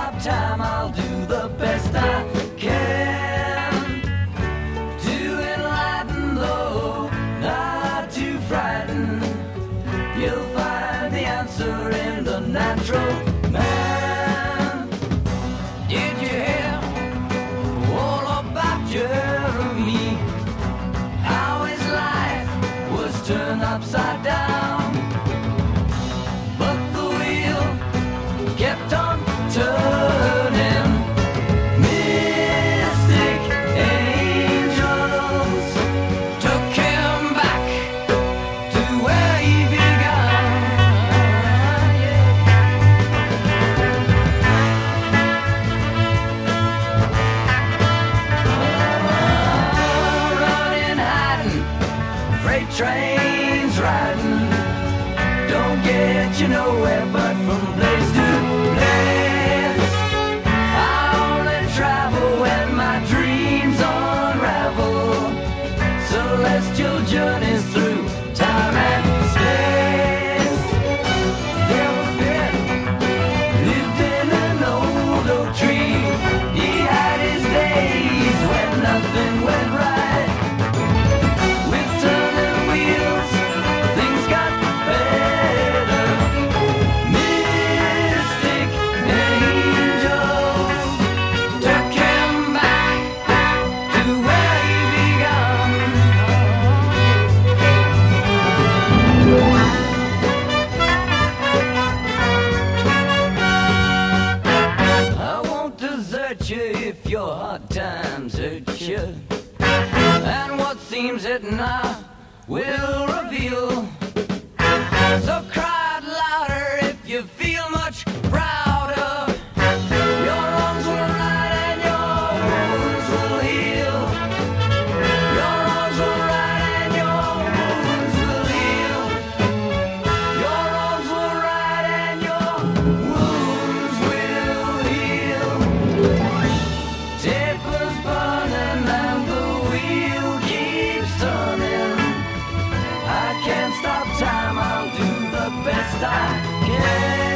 job time, I'll do the best I can to enlighten, though not to frighten. You'll find the answer in the natural man. get you nowhere but from place to hurt you if your hard times hurt you. And what seems it now will reveal. So cry out louder if you feel. Stop time, I'll do the best I can.